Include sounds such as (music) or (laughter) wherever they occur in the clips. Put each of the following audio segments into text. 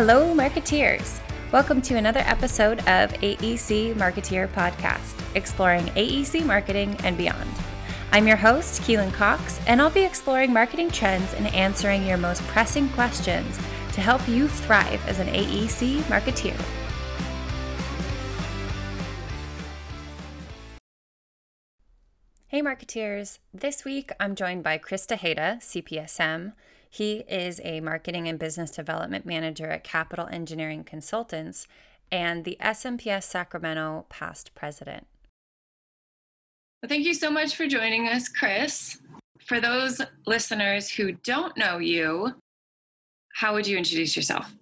Hello, marketeers. Welcome to another episode of AEC Marketeer Podcast, exploring AEC marketing and beyond. I'm your host, Keelan Cox, and I'll be exploring marketing trends and answering your most pressing questions to help you thrive as an AEC marketeer. Hey, marketeers. This week I'm joined by Krista Tejeda, CPSM. He is a marketing and business development manager at Capital Engineering Consultants and the SMPS Sacramento past president. Well, thank you so much for joining us, Chris. For those listeners who don't know you, how would you introduce yourself?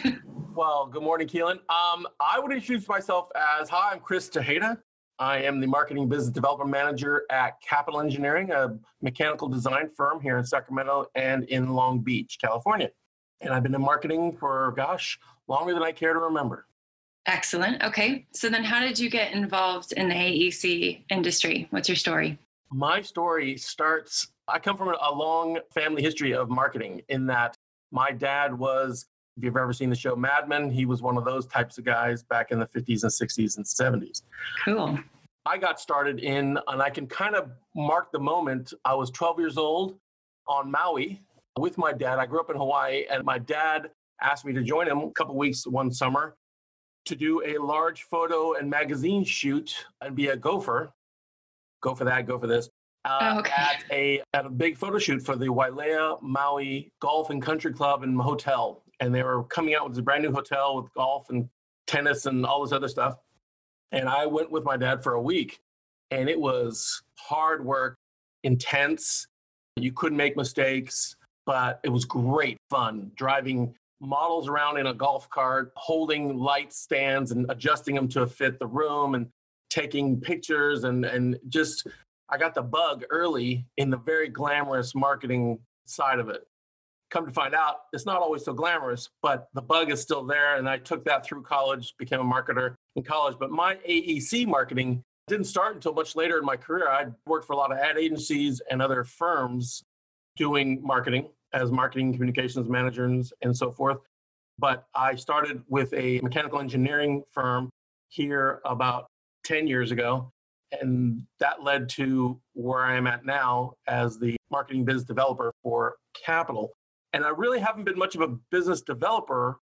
(laughs) well, good morning, Keelan. Um, I would introduce myself as Hi, I'm Chris Tejeda. I am the marketing business development manager at Capital Engineering, a mechanical design firm here in Sacramento and in Long Beach, California. And I've been in marketing for, gosh, longer than I care to remember. Excellent. Okay. So then, how did you get involved in the AEC industry? What's your story? My story starts, I come from a long family history of marketing in that my dad was if you've ever seen the show Mad Men, he was one of those types of guys back in the 50s and 60s and 70s. Cool. I got started in, and I can kind of mark the moment. I was 12 years old on Maui with my dad. I grew up in Hawaii, and my dad asked me to join him a couple weeks one summer to do a large photo and magazine shoot and be a gopher. Go for that, go for this. Uh, oh, okay. at a at a big photo shoot for the Wailea Maui Golf and Country Club and Hotel and they were coming out with a brand new hotel with golf and tennis and all this other stuff. And I went with my dad for a week, and it was hard work, intense. You couldn't make mistakes, but it was great fun driving models around in a golf cart, holding light stands and adjusting them to fit the room and taking pictures and and just I got the bug early in the very glamorous marketing side of it come to find out, it's not always so glamorous, but the bug is still there. And I took that through college, became a marketer in college. But my AEC marketing didn't start until much later in my career. I worked for a lot of ad agencies and other firms doing marketing as marketing communications managers and so forth. But I started with a mechanical engineering firm here about 10 years ago. And that led to where I am at now as the marketing business developer for Capital. And I really haven't been much of a business developer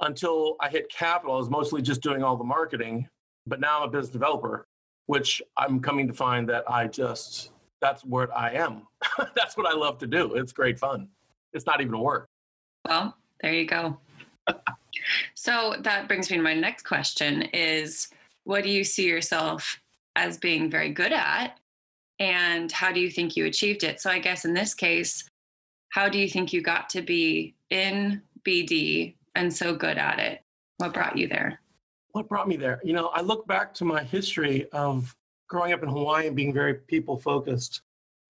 until I hit capital. I was mostly just doing all the marketing, but now I'm a business developer, which I'm coming to find that I just, that's what I am. (laughs) that's what I love to do. It's great fun. It's not even work. Well, there you go. (laughs) so that brings me to my next question is what do you see yourself as being very good at? And how do you think you achieved it? So I guess in this case, how do you think you got to be in BD and so good at it? What brought you there? What brought me there? You know, I look back to my history of growing up in Hawaii and being very people focused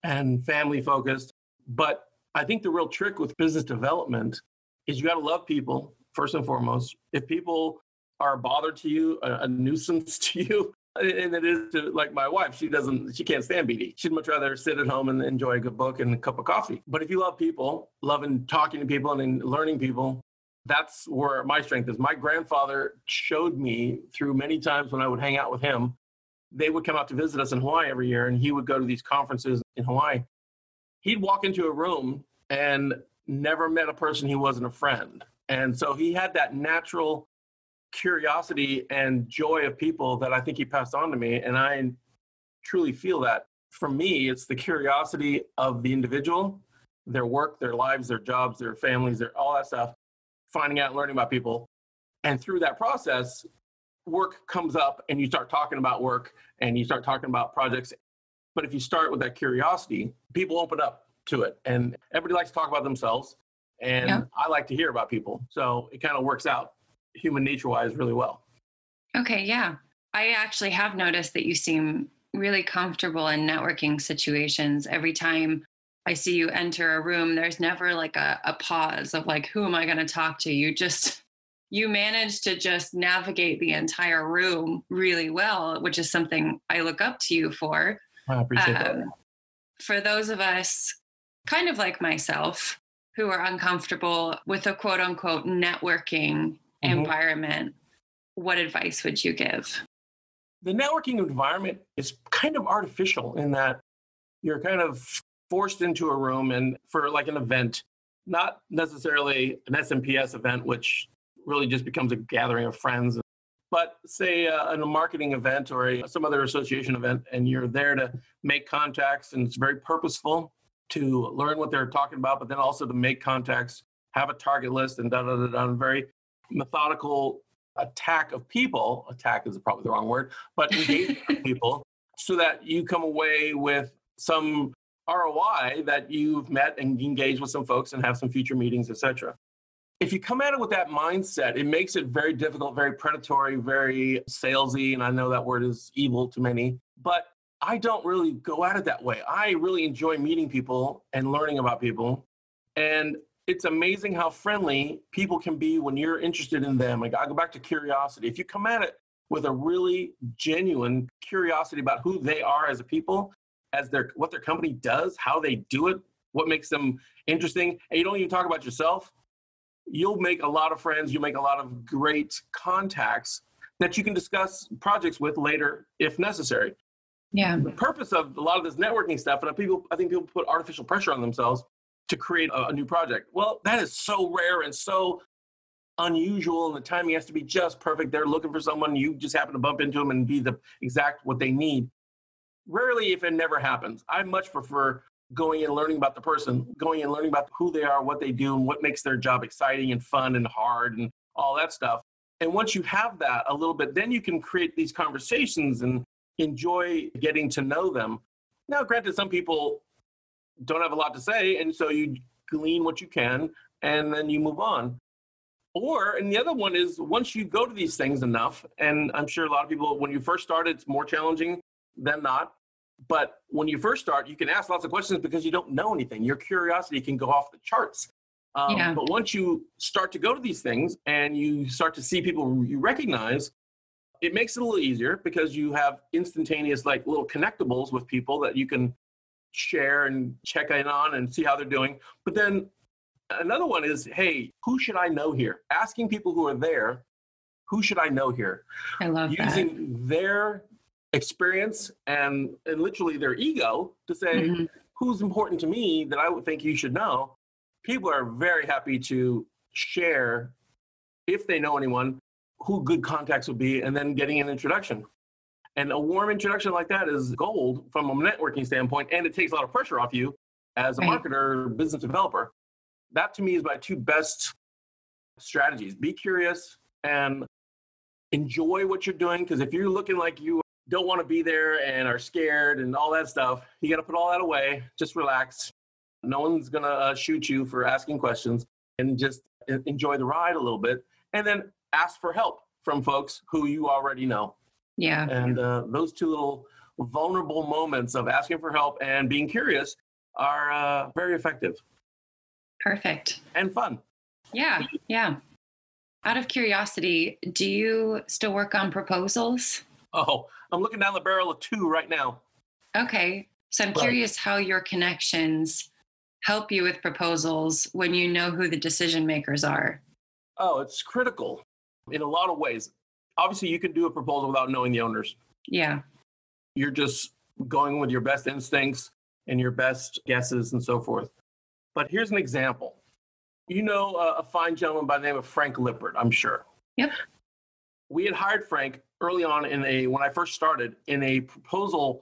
and family focused. But I think the real trick with business development is you got to love people first and foremost. If people are a bother to you, a, a nuisance (laughs) to you, and it is to like my wife she doesn't she can't stand bd she'd much rather sit at home and enjoy a good book and a cup of coffee. But if you love people loving talking to people and learning people that's where my strength is. My grandfather showed me through many times when i would hang out with him they would come out to visit us in hawaii every year and he would go to these conferences in hawaii. He'd walk into a room and never met a person he wasn't a friend. And so he had that natural curiosity and joy of people that I think he passed on to me. And I truly feel that. For me, it's the curiosity of the individual, their work, their lives, their jobs, their families, their all that stuff, finding out, and learning about people. And through that process, work comes up and you start talking about work and you start talking about projects. But if you start with that curiosity, people open up to it. And everybody likes to talk about themselves. And yeah. I like to hear about people. So it kind of works out human nature wise really well. Okay, yeah. I actually have noticed that you seem really comfortable in networking situations. Every time I see you enter a room, there's never like a, a pause of like, who am I going to talk to? You just, (laughs) you manage to just navigate the entire room really well, which is something I look up to you for. I appreciate um, that. For those of us, kind of like myself, who are uncomfortable with a quote unquote networking mm-hmm. environment, what advice would you give? The networking environment is kind of artificial in that you're kind of forced into a room and for like an event, not necessarily an SMPS event, which really just becomes a gathering of friends. But say uh, a marketing event or a, some other association event, and you're there to make contacts, and it's very purposeful to learn what they're talking about, but then also to make contacts, have a target list, and da da da da. Very methodical attack of people. Attack is probably the wrong word, but (laughs) engaging people so that you come away with some ROI that you've met and engaged with some folks and have some future meetings, etc if you come at it with that mindset, it makes it very difficult, very predatory, very salesy. And I know that word is evil to many, but I don't really go at it that way. I really enjoy meeting people and learning about people. And it's amazing how friendly people can be when you're interested in them. Like I go back to curiosity. If you come at it with a really genuine curiosity about who they are as a people, as their what their company does, how they do it, what makes them interesting, and you don't even talk about yourself, you'll make a lot of friends, you'll make a lot of great contacts that you can discuss projects with later if necessary. Yeah. The purpose of a lot of this networking stuff, and people, I think people put artificial pressure on themselves to create a, a new project. Well, that is so rare and so unusual, and the timing has to be just perfect. They're looking for someone, you just happen to bump into them and be the exact what they need. Rarely, if it never happens, I much prefer going and learning about the person, going and learning about who they are, what they do, and what makes their job exciting and fun and hard and all that stuff. And once you have that a little bit, then you can create these conversations and enjoy getting to know them. Now, granted, some people don't have a lot to say, and so you glean what you can and then you move on. Or, and the other one is once you go to these things enough, and I'm sure a lot of people, when you first start, it's more challenging than not. But when you first start, you can ask lots of questions because you don't know anything. Your curiosity can go off the charts. Um, yeah. But once you start to go to these things and you start to see people you recognize, it makes it a little easier because you have instantaneous, like little connectables with people that you can share and check in on and see how they're doing. But then another one is, hey, who should I know here? Asking people who are there, who should I know here? I love using that. their experience and, and literally their ego to say mm-hmm. who's important to me that I would think you should know. People are very happy to share if they know anyone who good contacts would be and then getting an introduction. And a warm introduction like that is gold from a networking standpoint, and it takes a lot of pressure off you as a right. marketer, business developer. That to me is my two best strategies. Be curious and enjoy what you're doing because if you're looking like you don't want to be there and are scared and all that stuff, you got to put all that away. Just relax. No one's going to uh, shoot you for asking questions and just enjoy the ride a little bit. And then ask for help from folks who you already know. Yeah. And uh, those two little vulnerable moments of asking for help and being curious are uh, very effective. Perfect. And fun. Yeah. Yeah. Out of curiosity, do you still work on proposals? Oh, I'm looking down the barrel of two right now. Okay. So I'm curious how your connections help you with proposals when you know who the decision makers are. Oh, it's critical in a lot of ways. Obviously, you can do a proposal without knowing the owners. Yeah. You're just going with your best instincts and your best guesses and so forth. But here's an example. You know a, a fine gentleman by the name of Frank Lippert, I'm sure. Yep. We had hired Frank early on in a when I first started in a proposal,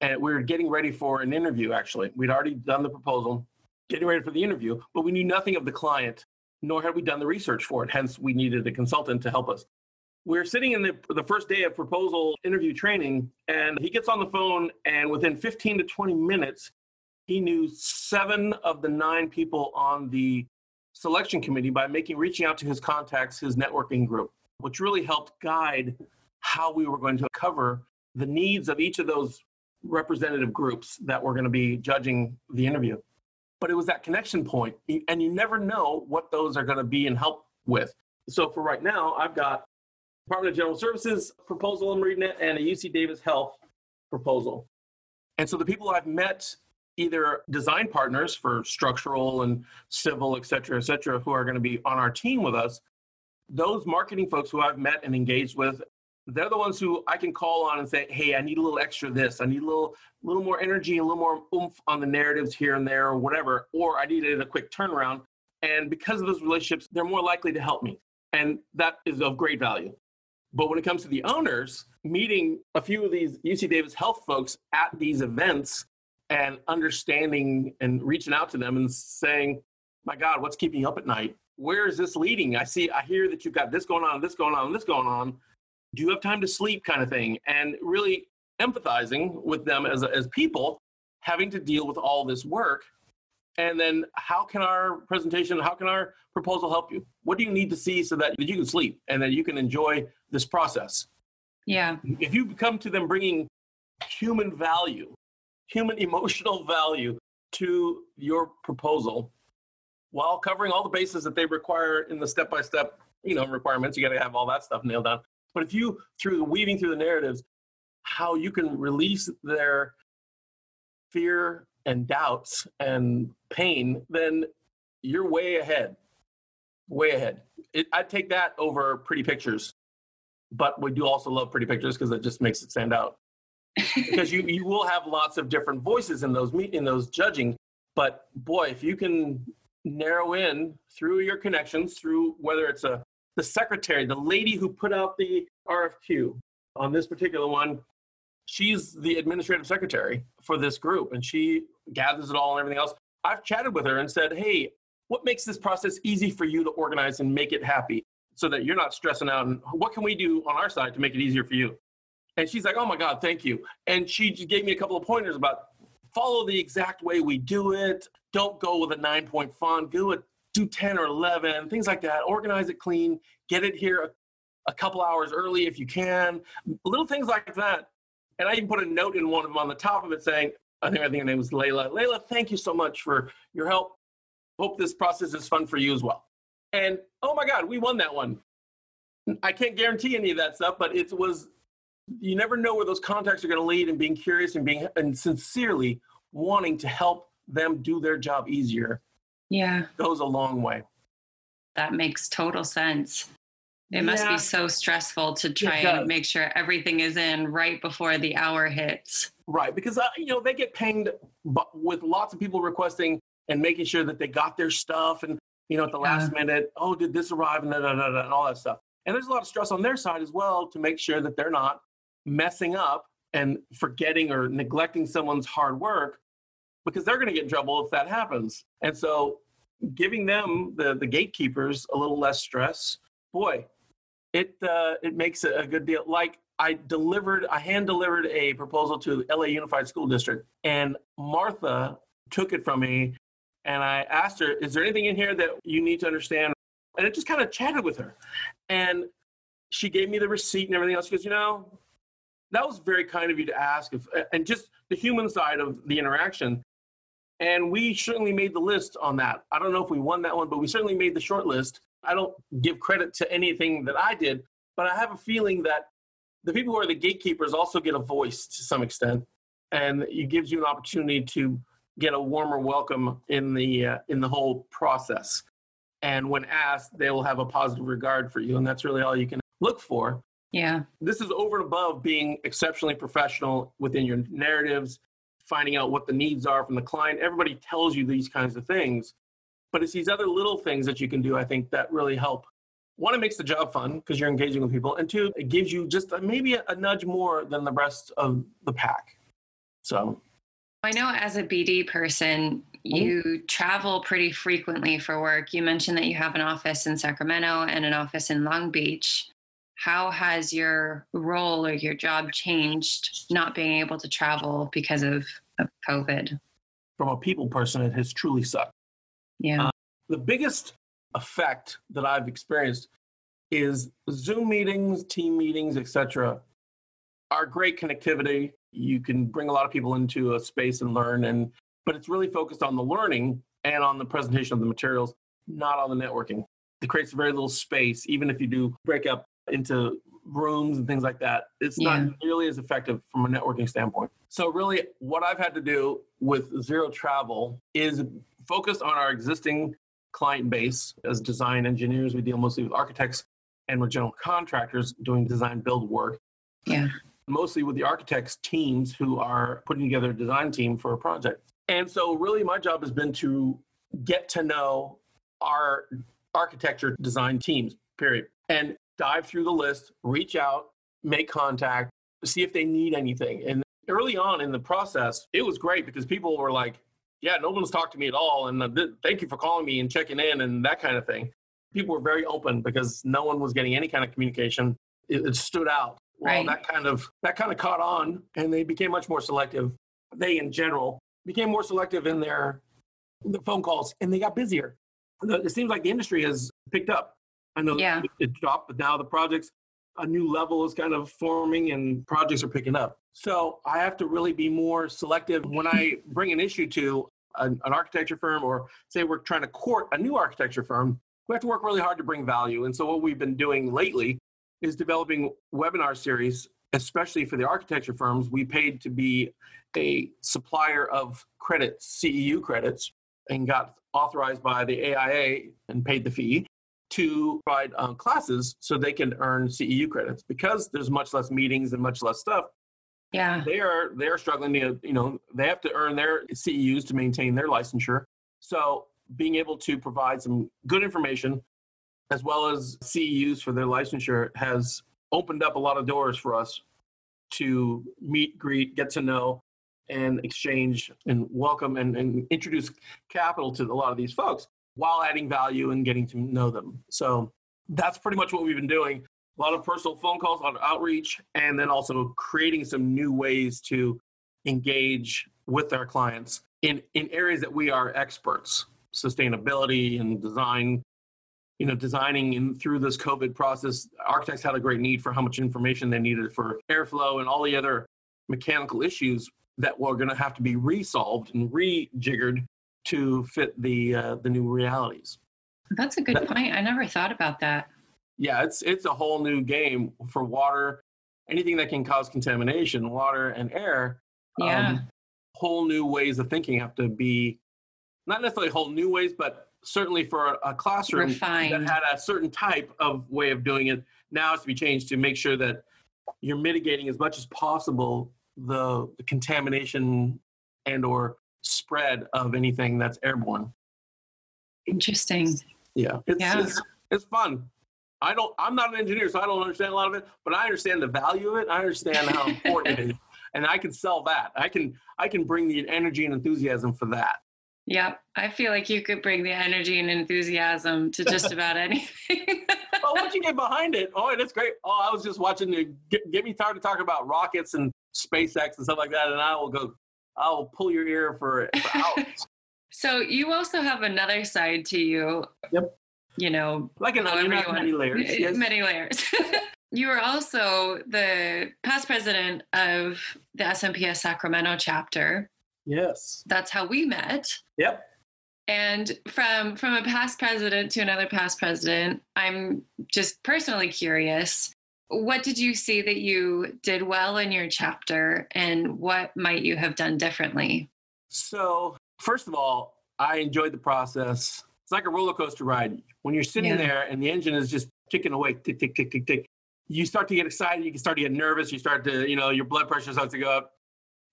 and we were getting ready for an interview. Actually, we'd already done the proposal, getting ready for the interview, but we knew nothing of the client, nor had we done the research for it. Hence, we needed a consultant to help us. We were sitting in the, the first day of proposal interview training, and he gets on the phone, and within 15 to 20 minutes, he knew seven of the nine people on the selection committee by making reaching out to his contacts, his networking group, which really helped guide how we were going to cover the needs of each of those representative groups that were going to be judging the interview. But it was that connection point, and you never know what those are going to be and help with. So for right now, I've got Department of General Services proposal I'm reading it, and a UC Davis Health proposal. And so the people I've met either design partners for structural and civil, et cetera, et cetera, who are going to be on our team with us. Those marketing folks who I've met and engaged with, they're the ones who I can call on and say, "Hey, I need a little extra this. I need a little, little more energy, a little more oomph on the narratives here and there, or whatever. Or I needed a quick turnaround." And because of those relationships, they're more likely to help me, and that is of great value. But when it comes to the owners, meeting a few of these UC Davis health folks at these events and understanding and reaching out to them and saying, my God, what's keeping you up at night? Where is this leading? I see, I hear that you've got this going on, this going on, this going on. Do you have time to sleep kind of thing? And really empathizing with them as, as people having to deal with all this work. And then how can our presentation, how can our proposal help you? What do you need to see so that you can sleep and that you can enjoy this process? Yeah. If you come to them bringing human value human (laughs) emotional value to your proposal while covering all the bases that they require in the step by step you know requirements you got to have all that stuff nailed down but if you through the weaving through the narratives how you can release their fear and doubts and pain then you're way ahead way ahead. It, i'd take that over pretty pictures but we do also love pretty pictures because it just makes it stand out. Because you you will have lots of different voices in those in those judging but boy if you can narrow in through your connections through whether it's a the secretary the lady who put out the rfq on this particular one she's the administrative secretary for this group and she gathers it all and everything else i've chatted with her and said hey what makes this process easy for you to organize and make it happy so that you're not stressing out and what can we do on our side to make it easier for you and she's like, oh my God, thank you. And she just gave me a couple of pointers about follow the exact way we do it. Don't go with a nine point font. Do it, do 10 or 11, things like that. Organize it clean. Get it here a, a couple hours early if you can. Little things like that. And I even put a note in one of them on the top of it saying, I think I think her name was Layla. Layla, thank you so much for your help. Hope this process is fun for you as well. And oh my God, we won that one. I can't guarantee any of that stuff, but it was you never know where those contacts are going to lead and being curious and being and sincerely wanting to help them do their job easier yeah goes a long way that makes total sense it must yeah. be so stressful to try and make sure everything is in right before the hour hits. Right because uh, you know they get pinged with lots of people requesting and making sure that they got their stuff and you know at the last minute oh did this arrive? and, da, da, da, and all that stuff. And there's a lot of stress on their side as well to make sure that they're not messing up and forgetting or neglecting someone's hard work because they're going to get in trouble if that happens. And so giving them the the gatekeepers a little less stress, boy, it uh, it makes a good deal. Like I delivered, I hand delivered a proposal to LA Unified School District, and Martha took it from me, and I asked her, "Is there anything in here that you need to understand?" And it just kind of chatted with her, and she gave me the receipt and everything else. She goes, "You know, that was very kind of you to ask if, and just the human side of the interaction and we certainly made the list on that i don't know if we won that one but we certainly made the short list i don't give credit to anything that i did but i have a feeling that the people who are the gatekeepers also get a voice to some extent and it gives you an opportunity to get a warmer welcome in the uh, in the whole process and when asked they will have a positive regard for you and that's really all you can look for yeah. This is over and above being exceptionally professional within your narratives, finding out what the needs are from the client. Everybody tells you these kinds of things, but it's these other little things that you can do, I think, that really help. One, it makes the job fun because you're engaging with people. And two, it gives you just maybe a, a nudge more than the rest of the pack. So I know as a BD person, mm-hmm. you travel pretty frequently for work. You mentioned that you have an office in Sacramento and an office in Long Beach how has your role or your job changed not being able to travel because of, of COVID? From a people person, it has truly sucked. Yeah. Uh, the biggest effect that I've experienced is Zoom meetings, team meetings, etc. are great connectivity. You can bring a lot of people into a space and learn and but it's really focused on the learning and on the presentation of the materials, not on the networking. It creates very little space, even if you do break up into rooms and things like that. It's Yeah. not nearly as effective from a networking standpoint. So really what I've had to do with zero travel is focus on our existing client base as design engineers. We deal mostly with architects and with general contractors doing design build work. Yeah. Mostly with the architects teams who are putting together a design team for a project. And so really my job has been to get to know our architecture design teams, period. And dive through the list, reach out, make contact, see if they need anything. And early on in the process, it was great because people were like, yeah, no one's talked to me at all. And uh, th- thank you for calling me and checking in and that kind of thing. People were very open because no one was getting any kind of communication. It, it stood out. Well, Right. that kind of that kind of caught on, and they became much more selective. They, in general, became more selective in their the phone calls, and they got busier. It seems like the industry has picked up. I know Yeah. it, dropped, but now the projects, a new level is kind of forming, and projects are picking up. So I have to really be more selective when I bring an issue to an, an architecture firm, or say we're trying to court a new architecture firm. We have to work really hard to bring value. And so what we've been doing lately is developing webinar series, especially for the architecture firms. We paid to be a supplier of credits, CEU credits, and got authorized by the AIA and paid the fee to provide um, classes so they can earn CEU credits. Because there's much less meetings and much less stuff, Yeah. they are they're struggling to you know they have to earn their CEUs to maintain their licensure. So being able to provide some good information as well as CEUs for their licensure has opened up a lot of doors for us to meet, greet, get to know, and exchange and welcome and, and introduce capital to a lot of these folks while adding value and getting to know them. So that's pretty much what we've been doing. A lot of personal phone calls, a lot of outreach, and then also creating some new ways to engage with our clients in, in areas that we are experts, sustainability and design. You know, designing in through this COVID process, architects had a great need for how much information they needed for airflow and all the other mechanical issues that were going to have to be resolved and rejiggered to fit the uh, the new realities. That's a good point. I never thought about that. Yeah, it's it's a whole new game for water, anything that can cause contamination, water and air. Yeah. whole new ways of thinking have to be not necessarily whole new ways, but certainly for a, a classroom Refined. that had a certain type of way of doing it now has to be changed to make sure that you're mitigating as much as possible the, the contamination and or spread of anything that's airborne. Interesting. Yeah, it's, Yeah. it's it's fun. I don't. I'm not an engineer, so I don't understand a lot of it. But I understand the value of it. I understand how (laughs) important it is, and I can sell that. I can I can bring the energy and enthusiasm for that. Yep. I feel like you could bring the energy and enthusiasm to just (laughs) about anything. (laughs) Well, once you get behind it, oh, that's great. Oh, I was just watching the get, get me started to talk about rockets and SpaceX and stuff like that, and I will go. I will pull your ear for, for hours. (laughs) so you also have another side to you. Yep. You know, like an onion, however you want- many layers. (laughs) Yes. Many layers. (laughs) you were also the past president of the SMPS Sacramento chapter. yes. That's how we met. Yep. And from from a past president to another past president, I'm just personally curious. What did you see that you did well in your chapter, and what might you have done differently? So, first of all, I enjoyed the process. It's like a roller coaster ride. When you're sitting Yeah. there and the engine is just ticking away, tick, tick, tick, tick, tick, you start to get excited. You can start to get nervous. You start to, you know, your blood pressure starts to go up.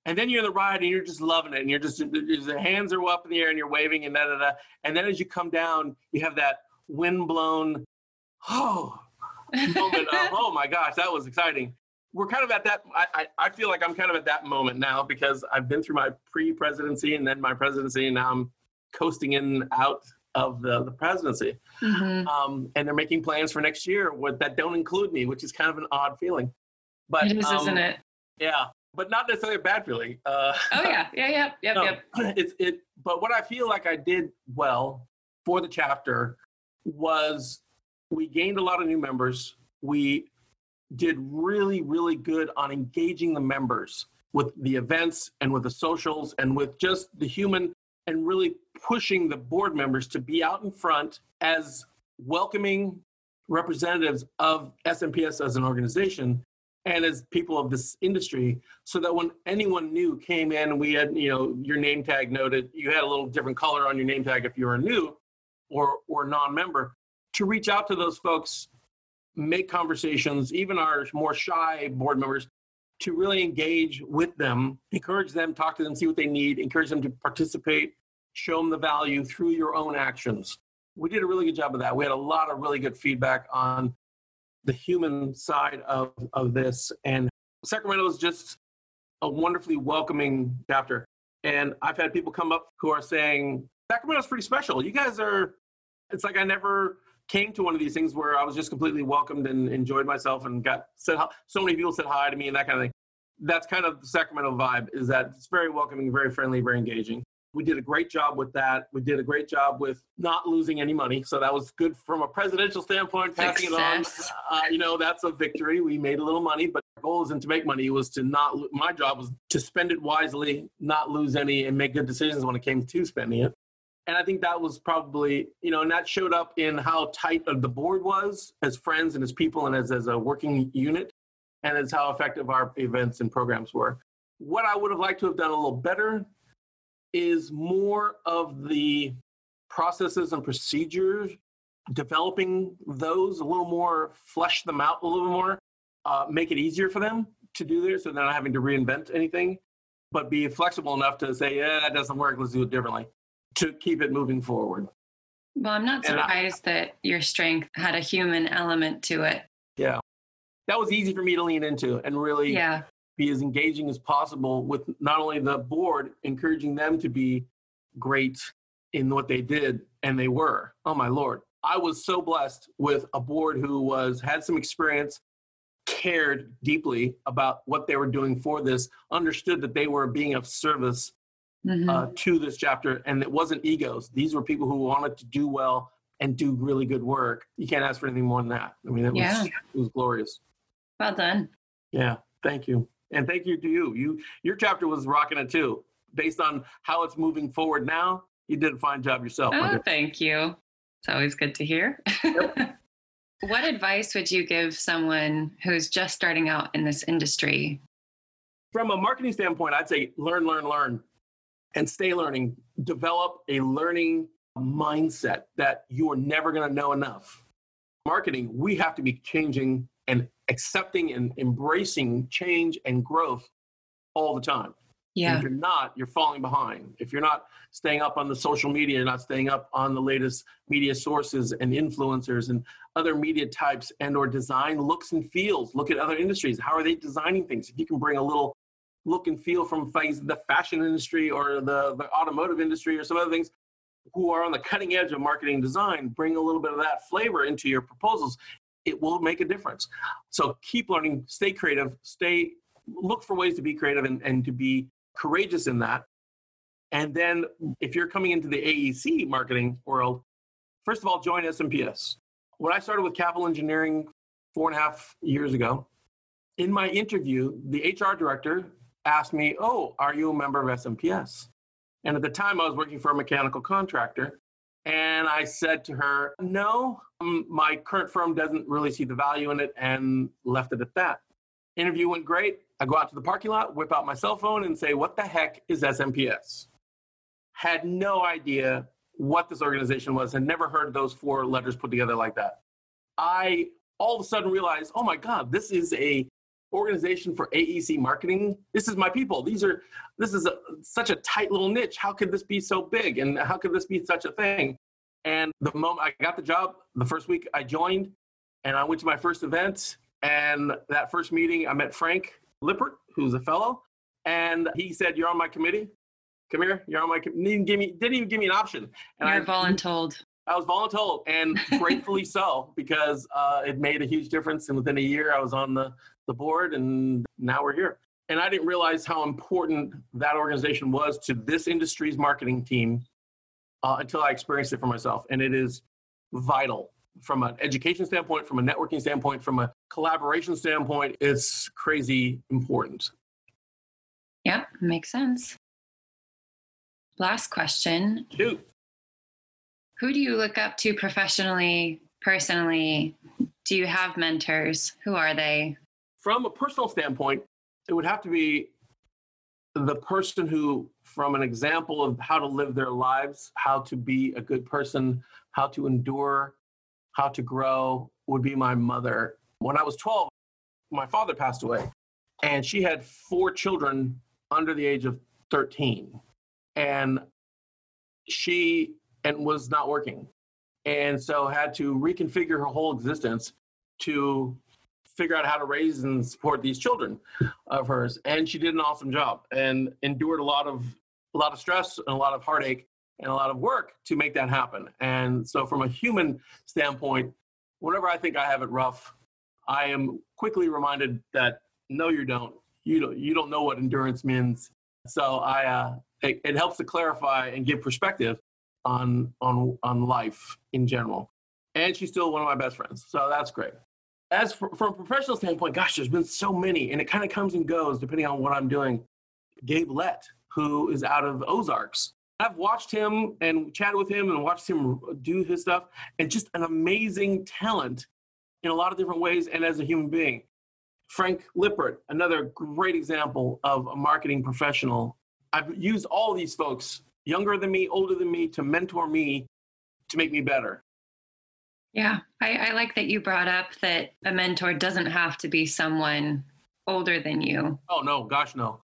And then you're in the ride and you're just loving it. And you're just, the hands are up in the air and you're waving and da da da. And then as you come down, you have that wind blown, oh, moment of, (laughs) oh my gosh, that was exciting. We're kind of at that, I, I, I feel like I'm kind of at that moment now because I've been through my pre presidency and then my presidency, and now I'm coasting in out of the, the presidency. Mhm. Um, and they're making plans for next year with, that don't include me, which is kind of an odd feeling. But It is, um, isn't it? Yeah, but not necessarily a bad feeling. Uh, Oh yeah, (laughs) yeah, yeah, yep, no, yep. (clears throat) it's it. But what I feel like I did well for the chapter was we gained a lot of new members. We did really, really good on engaging the members with the events and with the socials and with just the human and really pushing the board members to be out in front as welcoming representatives of SMPS as an organization and as people of this industry so that when anyone new came in we had you know your name tag noted you had a little different color on your name tag if you were new or or non-member to reach out to those folks make conversations even our more shy board members to really engage with them encourage them talk to them see what they need encourage them to participate show them the value through your own actions we did a really good job of that we had a lot of really good feedback on the human side of, of this. And Sacramento is just a wonderfully welcoming chapter. And I've had people come up who are saying, Sacramento's pretty special. You guys are, it's like I never came to one of these things where I was just completely welcomed and enjoyed myself and got said, so many people said hi to me and that kind of thing. That's kind of the Sacramento vibe is that it's very welcoming, very friendly, very engaging. We did a great job with that. We did a great job with not losing any money. So that was good from a presidential standpoint, passing Success. it on. Uh, you know, that's a victory. We made a little money, but our goal isn't to make money. It was to not, my job was to spend it wisely, not lose any, and make good decisions when it came to spending it. And I think that was probably, you know, and that showed up in how tight the board was as friends and as people and as, as a working unit, and as how effective our events and programs were. What I would have liked to have done a little better is more of the processes and procedures, developing those a little more, flesh them out a little more, uh, make it easier for them to do this so they're not having to reinvent anything, but be flexible enough to say, yeah, that doesn't work, let's do it differently to keep it moving forward. Well, I'm not surprised I, that your strength had a human element to it. Yeah. That was easy for me to lean into and really yeah be as engaging as possible with not only the board, encouraging them to be great in what they did, and they were. Oh my lord. I was so blessed with a board who was had some experience, cared deeply about what they were doing for this, understood that they were being of service mm-hmm. uh, to this chapter, and it wasn't egos. These were people who wanted to do well and do really good work. You can't ask for anything more than that. I mean, it was yeah. it was glorious. Well done. Yeah, thank you and thank you to you. You your chapter was rocking it too. Based on how it's moving forward now, you did a fine job yourself. Oh, thank you. It's always good to hear. Yep. (laughs) what advice would you give someone who's just starting out in this industry? From a marketing standpoint, I'd say learn, learn, learn, and stay learning. Develop a learning mindset that you are never going to know enough. Marketing, we have to be changing and accepting and embracing change and growth all the time. Yeah. And if you're not, you're falling behind. If you're not staying up on the social media, you're not staying up on the latest media sources and influencers and other media types and or design looks and feels. Look at other industries. How are they designing things? If you can bring a little look and feel from the fashion industry or the, the automotive industry or some other things who are on the cutting edge of marketing design, bring a little bit of that flavor into your proposals it will make a difference. So keep learning, stay creative, stay look for ways to be creative and, and to be courageous in that. And then if you're coming into the AEC marketing world, first of all, join SMPS. When I started with Capital Engineering four and a half years ago, in my interview, the HR director asked me, Oh, are you a member of SMPS? And at the time, I was working for a mechanical contractor. And I said to her, No, um, my current firm doesn't really see the value in it and left it at that. Interview went great. I go out to the parking lot, whip out my cell phone, and say, What the heck is SMPS? Had no idea what this organization was and never heard those four letters put together like that. I all of a sudden realized, oh my God, this is a organization for AEC marketing. This is my people. These are this is a, such a tight little niche. How could this be so big? And how could this be such a thing? And the moment I got the job, the first week I joined, and I went to my first event. And that first meeting, I met Frank Lippert, who's a fellow, and he said, "You're on my committee. Come here. You're on my committee." Didn't give me didn't even give me an option. And You're I, voluntold. I was voluntold, and (laughs) gratefully so, because uh, it made a huge difference. And within a year, I was on the the board, and now we're here. And I didn't realize how important that organization was to this industry's marketing team uh, until I experienced it for myself. And it is vital from an education standpoint, from a networking standpoint, from a collaboration standpoint. It's crazy important. Yep, makes sense. Last question. Shoot. Who do you look up to professionally personally, do you have mentors? Who are they? From a personal standpoint, it would have to be the person who, from an example of how to live their lives, how to be a good person, how to endure, how to grow, would be my mother. When I was 12, my father passed away, and she had four children under the age of 13. And she and was not working. And so had to reconfigure her whole existence to figure out how to raise and support these children of hers. And she did an awesome job and endured a lot of a lot of stress and a lot of heartache and a lot of work to make that happen. And so from a human standpoint, whenever I think I have it rough, I am quickly reminded that no, you don't. You don't. You don't know what endurance means. So I, uh, it, it helps to clarify and give perspective on on on life in general. And she's still one of my best friends, so that's great. As for, from a professional standpoint, gosh, there's been so many, and it kind of comes and goes depending on what I'm doing. Gabe Lett, who is out of Ozarks, I've watched him and chatted with him and watched him do his stuff, and just an amazing talent in a lot of different ways and as a human being. Frank Lippert, another great example of a marketing professional. I've used all these folks, younger than me, older than me, to mentor me to make me better. Yeah, I, I like that you brought up that a mentor doesn't have to be someone older than you. Oh no, gosh no.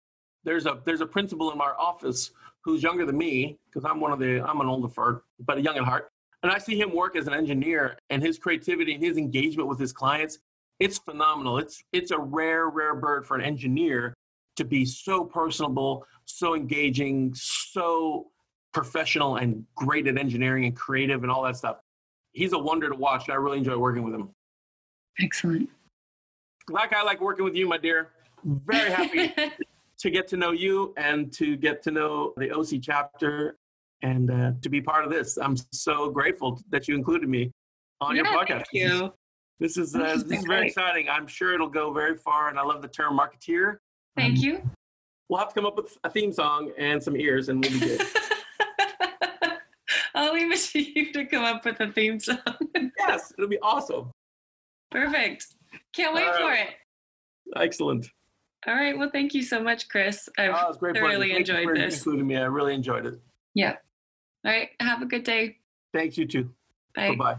There's a there's a principal in our office who's younger than me because I'm one of the I'm an older fart, but a young at heart. And I see him work as an engineer and his creativity and his engagement with his clients. It's phenomenal. It's it's a rare, rare bird for an engineer to be so personable, so engaging, so professional and great at engineering and creative and all that stuff. He's a wonder to watch, and I really enjoy working with him. Excellent. Like I like working with you, my dear. Very happy (laughs) to get to know you and to get to know the OC chapter and uh, to be part of this. I'm so grateful that you included me on yeah, your podcast. Thank you. This is uh, this is very exciting. I'm sure it'll go very far, and I love the term marketeer. Thank Um, you. We'll have to come up with a theme song and some ears, and we'll be good. (laughs) I'll leave it to you to come up with a theme song. (laughs) yes, it'll be awesome. Perfect. Can't wait All for it. Excellent. All right. Well, thank you so much, Chris. I've Oh, it was great pleasure. thoroughly Thank you enjoyed for this. including me. I really enjoyed it. Yeah. All right. Have a good day. Thanks, you too. Bye. Bye bye.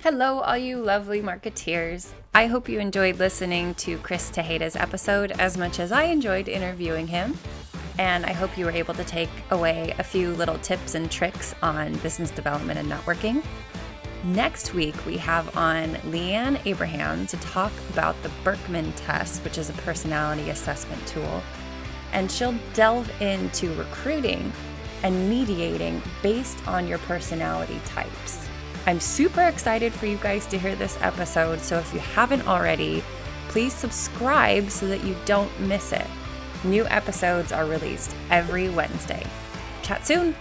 Hello, all you lovely marketeers. I hope you enjoyed listening to Chris Tejeda's episode as much as I enjoyed interviewing him. And I hope you were able to take away a few little tips and tricks on business development and networking. Next week, we have on Leanne Abraham to talk about the Birkman test, which is a personality assessment tool. And she'll delve into recruiting and mediating based on your personality types. I'm super excited for you guys to hear this episode. So if you haven't already, please subscribe so that you don't miss it. New episodes are released every Wednesday. Chat soon.